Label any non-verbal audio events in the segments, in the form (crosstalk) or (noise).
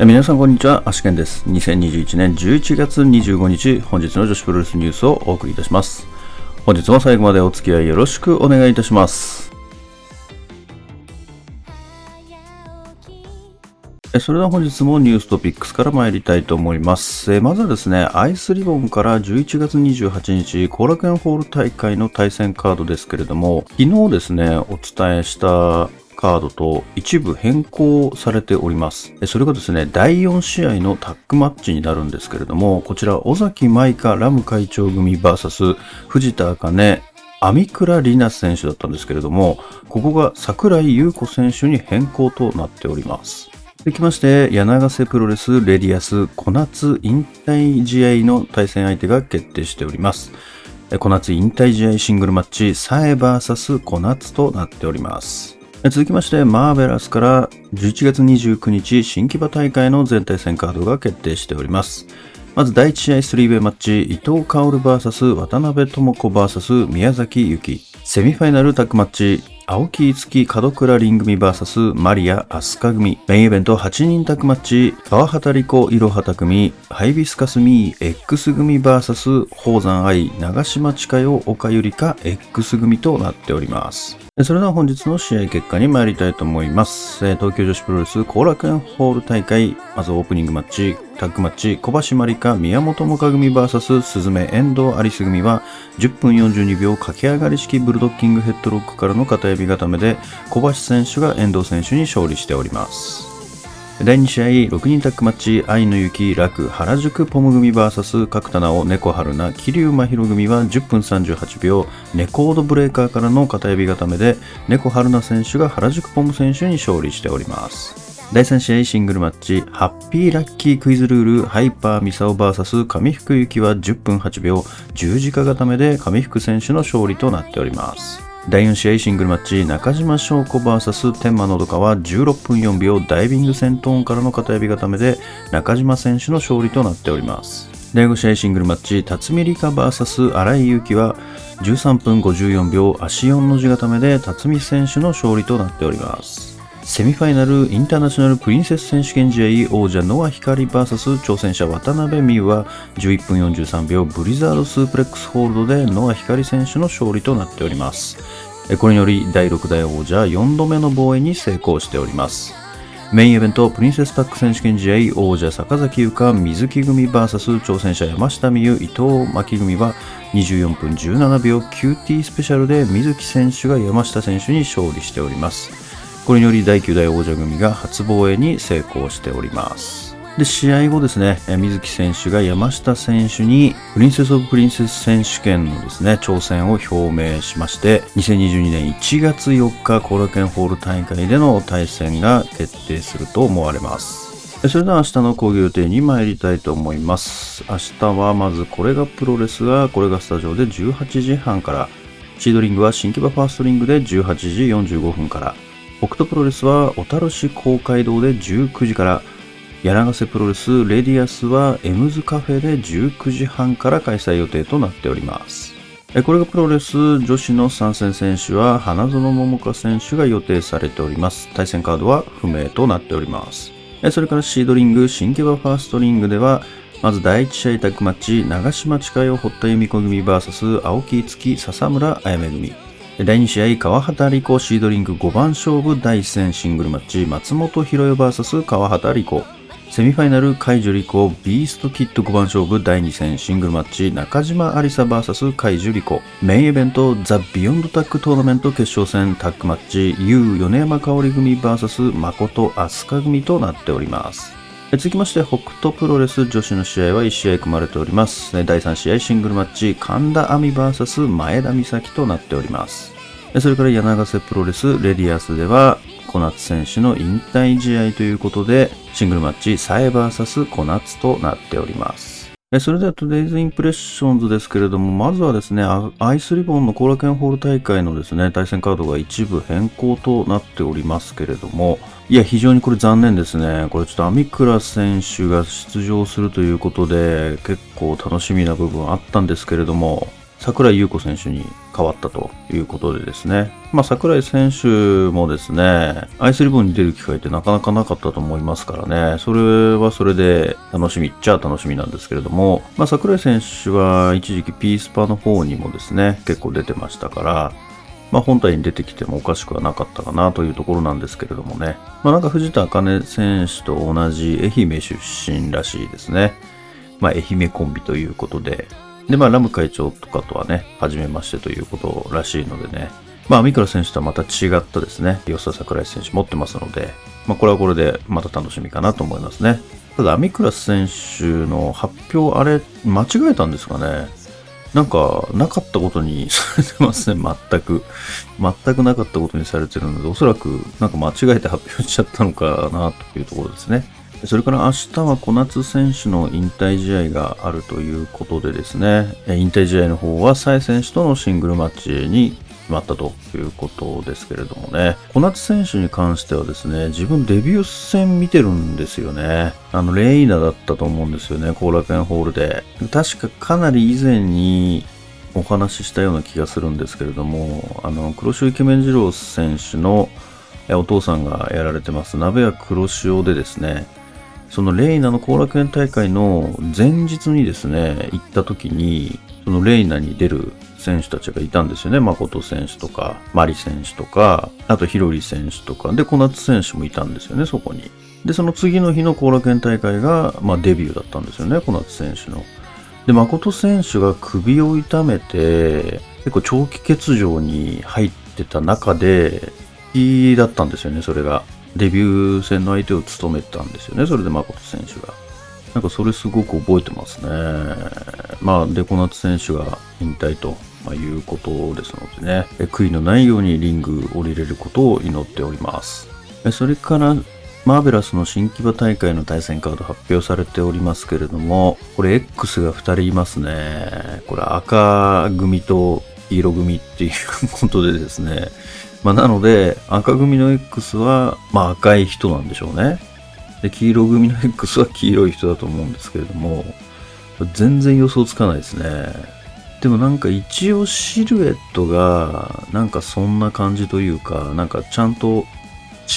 皆さんこんにちは、アシケンです。2021年11月25日、本日の女子プロレスニュースをお送りいたします。本日も最後までお付き合いよろしくお願いいたします。それでは本日もニューストピックスから参りたいと思います。えまずはですね、アイスリボンから11月28日、後楽園ホール大会の対戦カードですけれども、昨日ですね、お伝えしたカードと一部変更されております。それがですね、第4試合のタッグマッチになるんですけれども、こちら、尾崎舞香ラム会長組 VS 藤田茜アミクラリナ選手だったんですけれども、ここが桜井優子選手に変更となっております。続きまして、柳瀬プロレスレディアス小夏引退試合の対戦相手が決定しております。小夏引退試合シングルマッチ、サエ VS 小夏となっております。続きまして、マーベラスから11月29日、新木場大会の全体戦カードが決定しております。まず第1試合スリーウェイマッチ、伊藤薫 VS 渡辺智子 VS 宮崎ゆき。セミファイナルタッグマッチ、青木いつき門倉凛組 VS マリア飛鳥組。メインイベント8人タッグマッチ、川畑理子いろはた組、ハイビスカスミー X 組 VS 宝山愛長島千佳代岡ゆりか X 組となっております。それでは本日の試合結果に参りたいと思います。東京女子プロレス後楽園ホール大会、まずオープニングマッチ、タッグマッチ、小橋まりか宮本もか組 VS 鈴目遠藤有栖組は10分42秒駆け上がり式ブルドッキングヘッドロックからの片指固めで小橋選手が遠藤選手に勝利しております。第2試合6人タッグマッチ愛の雪楽原宿ポム組 VS 角田直猫春菜桐生真宙組は10分38秒ネコードブレーカーからの片指固めで猫春菜選手が原宿ポム選手に勝利しております。第3試合シングルマッチハッピーラッキークイズルールハイパーミサオ VS 上福幸は10分8秒十字架固めで上福選手の勝利となっております。第4試合シングルマッチ中島翔子 VS 天満のどかは16分4秒ダイビング戦闘からの片指固めで中島選手の勝利となっております。第5試合シングルマッチ辰巳梨花 VS 新井祐希は13分54秒足4の字固めで辰巳選手の勝利となっております。セミファイナルインターナショナルプリンセス選手権試合王者ノア光 VS 挑戦者渡辺美優は11分43秒ブリザードスープレックスホールドでノア光選手の勝利となっております。これにより第6代王者4度目の防衛に成功しております。メインイベントプリンセスタック選手権試合王者坂崎優香水木組 VS 挑戦者山下美優伊藤真希組は24分17秒 QT スペシャルで水木選手が山下選手に勝利しております。これにより第9代王者組が初防衛に成功しております。で、試合後ですね、水木選手が山下選手にプリンセスオブプリンセス選手権のですね、挑戦を表明しまして、2022年1月4日後楽園ホール大会での対戦が決定すると思われます。それでは明日の興行予定に参りたいと思います。明日はまずこれがプロレスが、これがスタジオで18時半から、シードリングは新木場ファーストリングで18時45分から、北斗プロレスは小樽市公会堂で19時から、柳瀬プロレスレディアスはエムズカフェで19時半から開催予定となっております。これがプロレス女子の参戦選手は花園桃香選手が予定されております。対戦カードは不明となっております。それからシードリング新木場ファーストリングではまず第1試合タッグマッチ永島千佳世堀田祐美子組 VS 青木月笹村あやめ組第2試合川畑梨瑚シードリング5番勝負第1戦シングルマッチ松本博代 VS 川畑梨瑚。セミファイナル海樹リコビーストキッド5番勝負第2戦シングルマッチ。中島安里紗 VS 海樹リコメインイベントザ・ビヨンドタッグトーナメント決勝戦タッグマッチ。優宇米山香織組 VS 誠飛鳥組となっております。続きまして北斗プロレス女子の試合は1試合組まれております。第3試合シングルマッチ神田亜美 VS 前田美咲となっております。それから柳瀬プロレスレディアスでは小夏選手の引退試合ということでシングルマッチサエ VS 小夏となっております。それでは Today's Impressions ですけれども、まずはですね、アイスリボンの後楽園ホール大会のですね、対戦カードが一部変更となっておりますけれども、いや、非常にこれ残念ですね。これちょっとアミクラ選手が出場するということで、結構楽しみな部分あったんですけれども、桜井優子選手に変わったということでですね。まあ、桜井選手もですね、アイスリボンに出る機会ってなかなかなかったと思いますからね、それはそれで楽しみっちゃ楽しみなんですけれども、まあ、桜井選手は一時期ピースパの方にもですね、結構出てましたから、まあ、本体に出てきてもおかしくはなかったかなというところなんですけれどもね。まあ、なんか藤田茜選手と同じ愛媛出身らしいですね。まあ、愛媛コンビということで、で、まあ、ラム会長とかとはね、初めましてということらしいのでね、まあ、三倉選手とはまた違ったですね、吉田桜井選手持ってますので、まあ、これはこれでまた楽しみかなと思いますね。ただ、アミクラス選手の発表、あれ、間違えたんですかねなんか、なかったことに (laughs) されてますね、全く。全くなかったことにされてるので、おそらく、なんか間違えて発表しちゃったのかな、というところですね。それから明日は小夏選手の引退試合があるということでですね、引退試合の方は、蔡選手とのシングルマッチに決まったということですけれどもね。小夏選手に関してはですね、自分デビュー戦見てるんですよね。あの、レイナだったと思うんですよね、後楽園ホールで。確かかなり以前にお話ししたような気がするんですけれども、あの、黒潮イケメン二郎選手のお父さんがやられてます、鍋屋黒潮でですね、そのレイナの後楽園大会の前日にですね、行った時に、そのレイナに出る選手たちがいたんですよね。誠選手とか、マリ選手とか、あとヒロリ選手とか、で、小夏選手もいたんですよね、そこに。で、その次の日の後楽園大会が、まあ、デビューだったんですよね、小夏選手の。で、誠選手が首を痛めて、結構長期欠場に入ってた中で、いいだったんですよね、それが。デビュー戦の相手を務めたんですよね、それで誠選手が。なんかそれすごく覚えてますね。まあ、デコナツ選手が引退とまいうことですのでね、悔いのないようにリング降りれることを祈っております。それから、マーベラスの新規場大会の対戦カード発表されておりますけれども、これ X が2人いますね。これ赤組と黄色組っていうことでですね、まあ、なので、赤組の X は、まあ、赤い人なんでしょうね。で、黄色組の X は黄色い人だと思うんですけれども、全然予想つかないですね。でもなんか一応シルエットが、なんかそんな感じというか、なんかちゃんと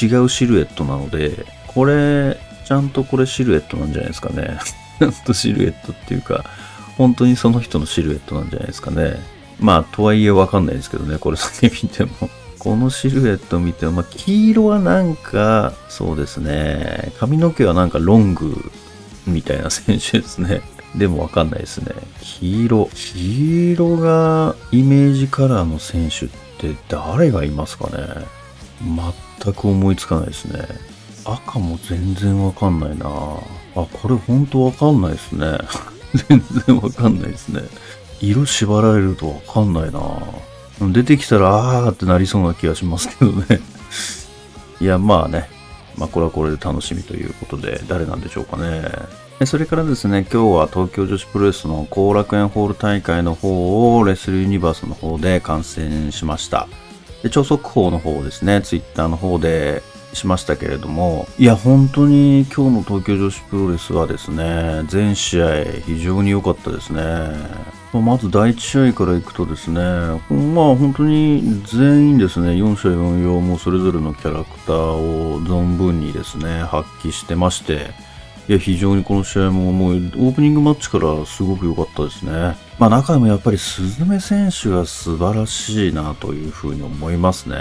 違うシルエットなので、これ、ちゃんとこれシルエットなんじゃないですかね。(laughs) ちゃんとシルエットっていうか、本当にその人のシルエットなんじゃないですかね。まあ、とはいえわかんないですけどね、これだけ見ても。このシルエット見ても、まあ、黄色はなんか、そうですね、髪の毛はなんかロングみたいな選手ですね。でもわかんないですね。黄色。黄色がイメージカラーの選手って誰がいますかね全く思いつかないですね。赤も全然わかんないなあ、これほんとわかんないですね。(laughs) 全然わかんないですね。色縛られるとわかんないな出てきたら、あーってなりそうな気がしますけどね。(laughs) いや、まあね。まあ、これはこれで楽しみということで、誰なんでしょうかね。それからですね、今日は東京女子プロレスの後楽園ホール大会の方をレスルユニバースの方で観戦しました。で超速報の方ですね、ツイッターの方でしましたけれども、いや、本当に今日の東京女子プロレスはですね、全試合非常に良かったですね。まず第1試合からいくとですね、まあ本当に全員ですね、4試合4用もそれぞれのキャラクターを存分にですね、発揮してまして、いや、非常にこの試合ももうオープニングマッチからすごく良かったですね。まあ中でもやっぱりスズメ選手が素晴らしいなというふうに思いますね。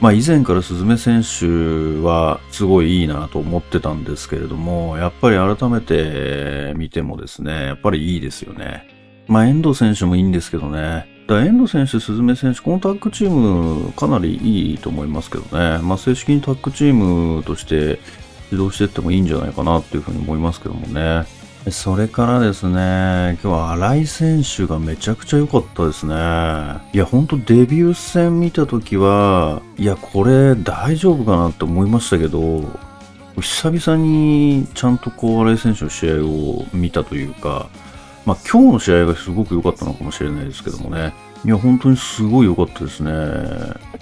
まあ以前からスズメ選手はすごいいいなと思ってたんですけれども、やっぱり改めて見てもですね、やっぱりいいですよね。まあ遠藤選手もいいんですけどね。だ遠藤選手、スズメ選手、このタッグチームかなりいいと思いますけどね。まあ正式にタッグチームとして指導していってもいいんじゃないかなっていうふうに思いますけどもね。それからですね、今日は新井選手がめちゃくちゃ良かったですね。いや、ほんとデビュー戦見た時は、いや、これ大丈夫かなって思いましたけど、久々にちゃんとこう新井選手の試合を見たというか、まあ今日の試合がすごく良かったのかもしれないですけどもね。いや、本当にすごい良かったですね。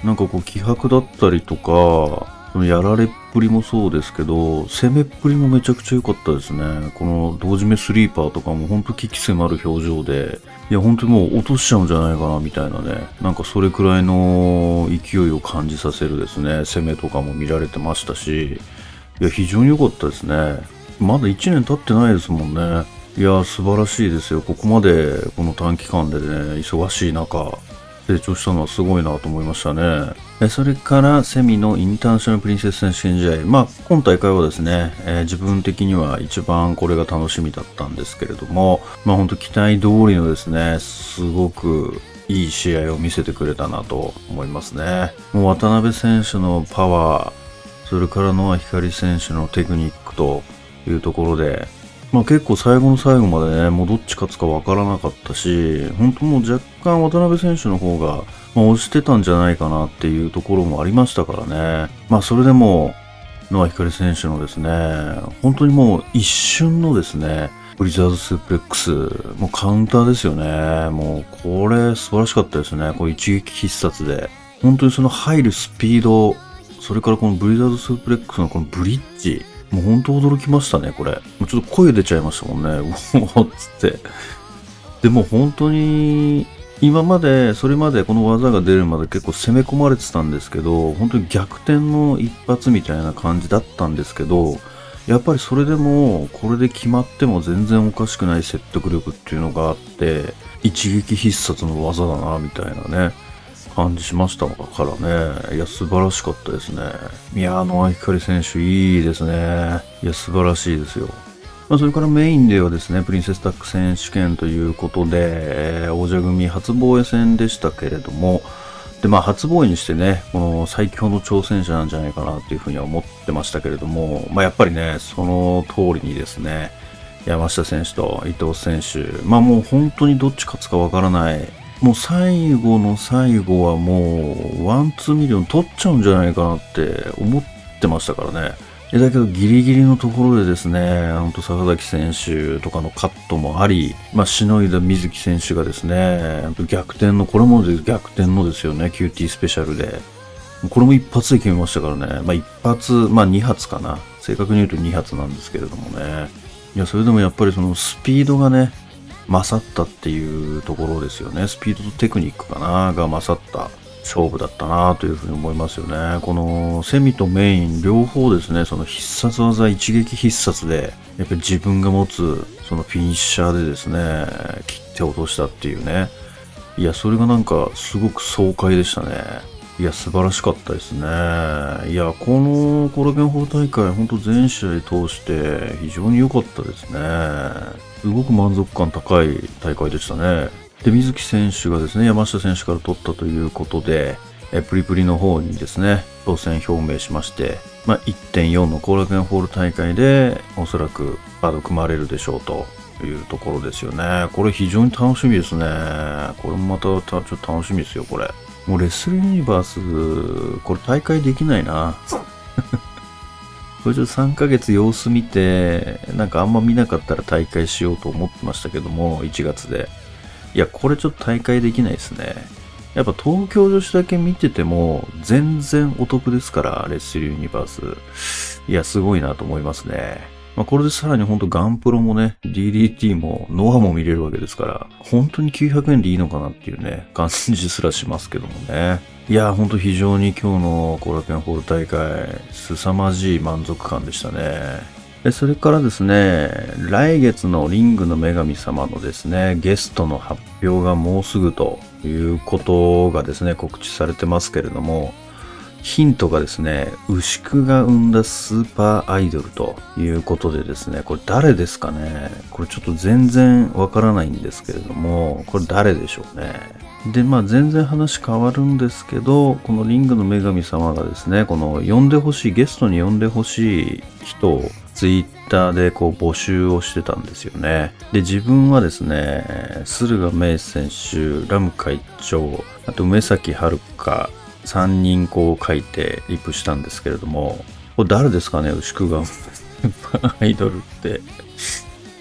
なんかこう気迫だったりとか、そのやられっぷりもそうですけど、攻めっぷりもめちゃくちゃ良かったですね。この同時目スリーパーとかもほんと危機迫る表情で、いや本当にもう落としちゃうんじゃないかなみたいなね、なんかそれくらいの勢いを感じさせるですね、攻めとかも見られてましたし、いや非常に良かったですね。まだ1年経ってないですもんね。いや、素晴らしいですよ。ここまでこの短期間でね、忙しい中、成長したのはすごいなと思いましたね。それからセミのインターナショナルプリンセス選手権試合。まあ、今大会はですね、えー、自分的には一番これが楽しみだったんですけれども、まあ本当期待通りのですね、すごくいい試合を見せてくれたなと思いますね。もう渡辺選手のパワー、それからノア光選手のテクニックというところで、まあ結構最後の最後までね、もうどっち勝つかわからなかったし、本当もう若干渡辺選手の方が、まあ、押してたんじゃないかなっていうところもありましたからね。まあそれでも、ノア光選手のですね、本当にもう一瞬のですね、ブリザードスープレックス、もうカウンターですよね。もうこれ素晴らしかったですね。こう一撃必殺で。本当にその入るスピード、それからこのブリザードスープレックスのこのブリッジ、もう本当驚きましたね、これ。もうちょっと声出ちゃいましたもんね。う (laughs) おっつって。でも本当に、今まで、それまでこの技が出るまで結構攻め込まれてたんですけど、本当に逆転の一発みたいな感じだったんですけど、やっぱりそれでも、これで決まっても全然おかしくない説得力っていうのがあって、一撃必殺の技だな、みたいなね。感じしましたからね。いや、素晴らしかったですね。宮野光選手、いいですね。いや、素晴らしいですよ。まあ、それからメインではですね、プリンセスタック選手権ということで、えー、王者組初防衛戦でしたけれども、で、まあ、初防衛にしてね、この最強の挑戦者なんじゃないかなっていうふうには思ってましたけれども、まあ、やっぱりね、その通りにですね、山下選手と伊藤選手、まあもう本当にどっち勝つかわからないもう最後の最後はもうワンツーミリオン取っちゃうんじゃないかなって思ってましたからね。だけどギリギリのところでですね、ほんと坂崎選手とかのカットもあり、まあ、しのいだ瑞希選手がですね、逆転の、これも逆転のですよね、QT スペシャルで。これも一発で決めましたからね。まあ一発、まあ二発かな。正確に言うと二発なんですけれどもね。いや、それでもやっぱりそのスピードがね、勝ったっていうところですよね。スピードとテクニックかなが勝った勝負だったなというふうに思いますよね。このセミとメイン両方ですね、その必殺技一撃必殺で、やっぱり自分が持つそのフィニッシャーでですね、切って落としたっていうね。いや、それがなんかすごく爽快でしたね。いや、素晴らしかったですね。いや、このコラゲンホール大会、ほんと全試合通して非常に良かったですね。すごく満足感高い大会でしたね。で、水木選手がですね、山下選手から取ったということで、えプリプリの方にですね、挑戦表明しまして、まあ、1.4の後楽園ホール大会で、おそらくカード組まれるでしょうというところですよね。これ非常に楽しみですね。これもまたちょっと楽しみですよ、これ。もうレスルユニバース、これ大会できないな。これちょっと3ヶ月様子見て、なんかあんま見なかったら大会しようと思ってましたけども、1月で。いや、これちょっと大会できないですね。やっぱ東京女子だけ見てても、全然お得ですから、レッスルユニバース。いや、すごいなと思いますね。まあ、これでさらにほんとガンプロもね、DDT もノアも見れるわけですから、本当に900円でいいのかなっていうね、感じすらしますけどもね。いやー、ほんと非常に今日の後楽園ホール大会、凄まじい満足感でしたね。それからですね、来月のリングの女神様のですね、ゲストの発表がもうすぐということがですね、告知されてますけれども、ヒントがですね、牛久が生んだスーパーアイドルということでですね、これ誰ですかね？これちょっと全然わからないんですけれども、これ誰でしょうね？で、まあ全然話変わるんですけど、このリングの女神様がですね、この呼んでほしい、ゲストに呼んでほしい人をツイッターでこう募集をしてたんですよね。で、自分はですね、駿河明選手、ラム会長、あと梅崎遥3人こう書いてリプしたんですけれども、これ誰ですかね牛久が (laughs) アイドルって。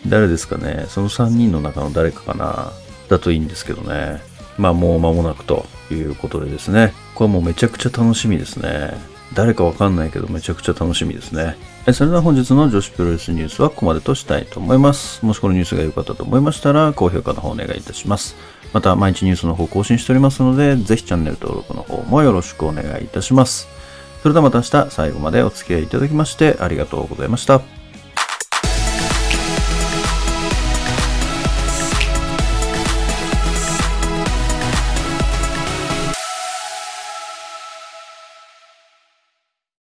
誰ですかねその3人の中の誰かかなだといいんですけどね。まあもう間もなくということでですね。これもうめちゃくちゃ楽しみですね。誰かわかんないけどめちゃくちゃ楽しみですね。それでは本日の女子プロレスニュースはここまでとしたいと思います。もしこのニュースが良かったと思いましたら、高評価の方お願いいたします。また、毎日ニュースの方更新しておりますので、ぜひチャンネル登録の方もよろしくお願いいたします。それではまた明日最後までお付き合いいただきましてありがとうございました。